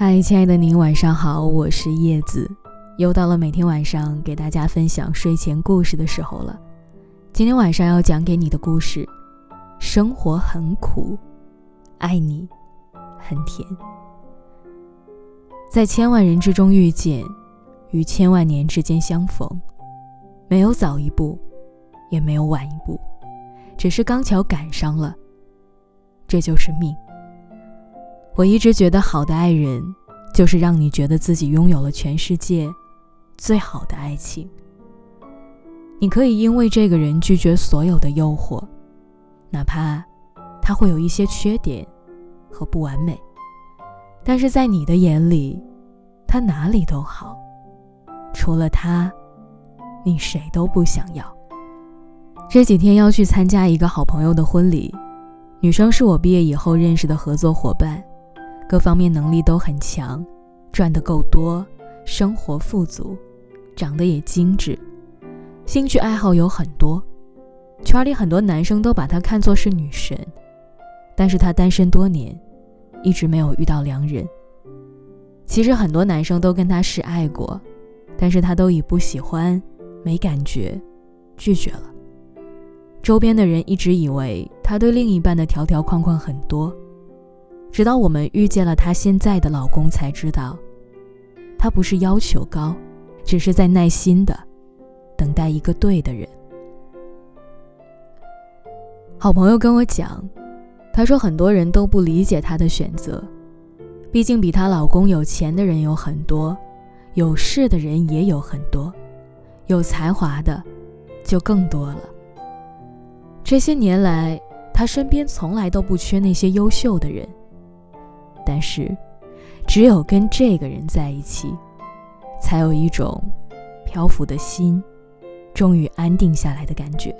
嗨，亲爱的您，晚上好，我是叶子，又到了每天晚上给大家分享睡前故事的时候了。今天晚上要讲给你的故事，生活很苦，爱你很甜。在千万人之中遇见，于千万年之间相逢，没有早一步，也没有晚一步，只是刚巧赶上了，这就是命。我一直觉得，好的爱人，就是让你觉得自己拥有了全世界最好的爱情。你可以因为这个人拒绝所有的诱惑，哪怕他会有一些缺点和不完美，但是在你的眼里，他哪里都好。除了他，你谁都不想要。这几天要去参加一个好朋友的婚礼，女生是我毕业以后认识的合作伙伴。各方面能力都很强，赚得够多，生活富足，长得也精致，兴趣爱好有很多，圈里很多男生都把她看作是女神。但是她单身多年，一直没有遇到良人。其实很多男生都跟她示爱过，但是她都以不喜欢、没感觉拒绝了。周边的人一直以为她对另一半的条条框框很多。直到我们遇见了她现在的老公，才知道，她不是要求高，只是在耐心的等待一个对的人。好朋友跟我讲，她说很多人都不理解她的选择，毕竟比她老公有钱的人有很多，有势的人也有很多，有才华的就更多了。这些年来，她身边从来都不缺那些优秀的人。但是，只有跟这个人在一起，才有一种漂浮的心终于安定下来的感觉。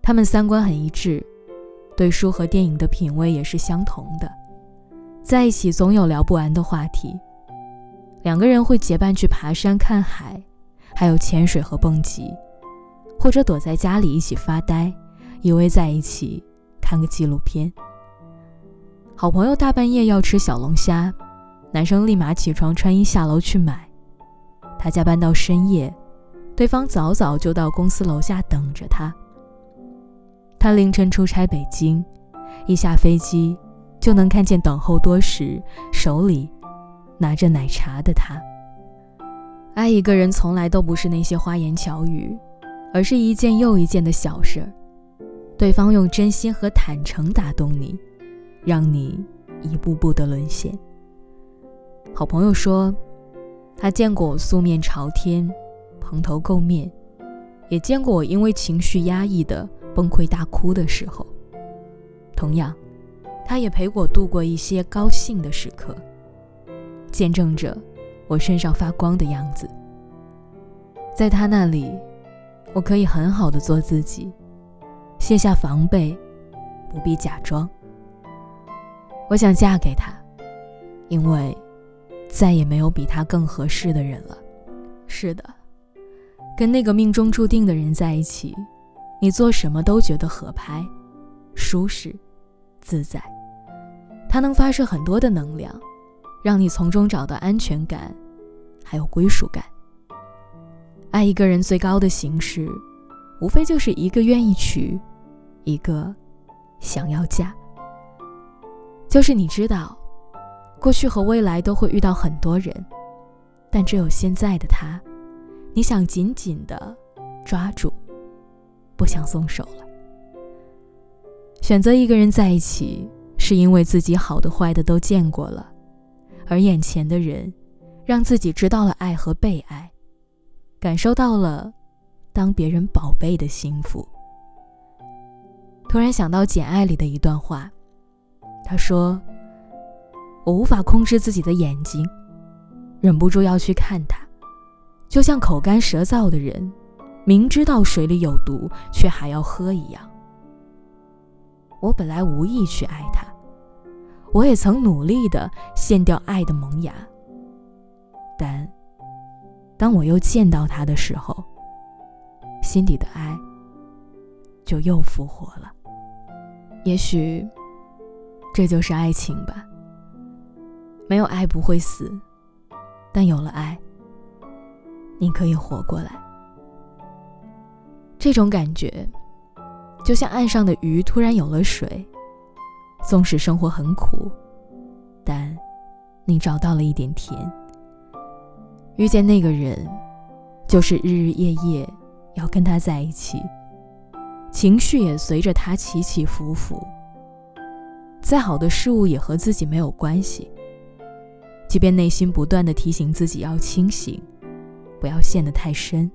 他们三观很一致，对书和电影的品味也是相同的，在一起总有聊不完的话题。两个人会结伴去爬山看海，还有潜水和蹦极，或者躲在家里一起发呆，依偎在一起看个纪录片。好朋友大半夜要吃小龙虾，男生立马起床穿衣下楼去买。他加班到深夜，对方早早就到公司楼下等着他。他凌晨出差北京，一下飞机就能看见等候多时、手里拿着奶茶的他。爱一个人从来都不是那些花言巧语，而是一件又一件的小事儿，对方用真心和坦诚打动你。让你一步步的沦陷。好朋友说，他见过我素面朝天、蓬头垢面，也见过我因为情绪压抑的崩溃大哭的时候。同样，他也陪我度过一些高兴的时刻，见证着我身上发光的样子。在他那里，我可以很好的做自己，卸下防备，不必假装。我想嫁给他，因为再也没有比他更合适的人了。是的，跟那个命中注定的人在一起，你做什么都觉得合拍、舒适、自在。他能发射很多的能量，让你从中找到安全感，还有归属感。爱一个人最高的形式，无非就是一个愿意娶，一个想要嫁。就是你知道，过去和未来都会遇到很多人，但只有现在的他，你想紧紧的抓住，不想松手了。选择一个人在一起，是因为自己好的坏的都见过了，而眼前的人，让自己知道了爱和被爱，感受到了当别人宝贝的幸福。突然想到《简爱》里的一段话。他说：“我无法控制自己的眼睛，忍不住要去看他，就像口干舌燥的人，明知道水里有毒却还要喝一样。我本来无意去爱他，我也曾努力的献掉爱的萌芽，但当我又见到他的时候，心底的爱就又复活了。也许。”这就是爱情吧。没有爱不会死，但有了爱，你可以活过来。这种感觉，就像岸上的鱼突然有了水。纵使生活很苦，但你找到了一点甜。遇见那个人，就是日日夜夜要跟他在一起，情绪也随着他起起伏伏。再好的事物也和自己没有关系。即便内心不断的提醒自己要清醒，不要陷得太深，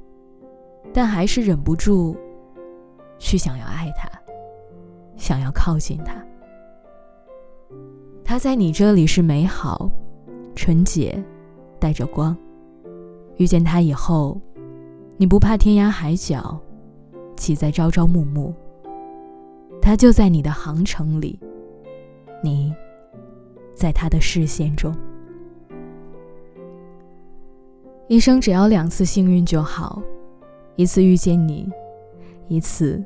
但还是忍不住去想要爱他，想要靠近他。他在你这里是美好、纯洁、带着光。遇见他以后，你不怕天涯海角，岂在朝朝暮暮？他就在你的航程里，你在他的视线中。一生只要两次幸运就好，一次遇见你，一次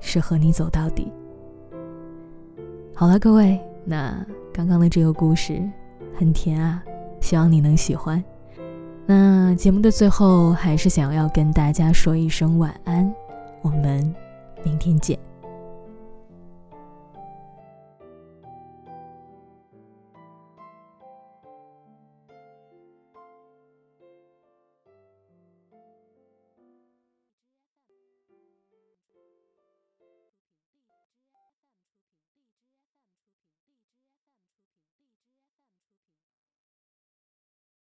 是和你走到底。好了，各位。那刚刚的这个故事很甜啊，希望你能喜欢。那节目的最后，还是想要跟大家说一声晚安，我们明天见。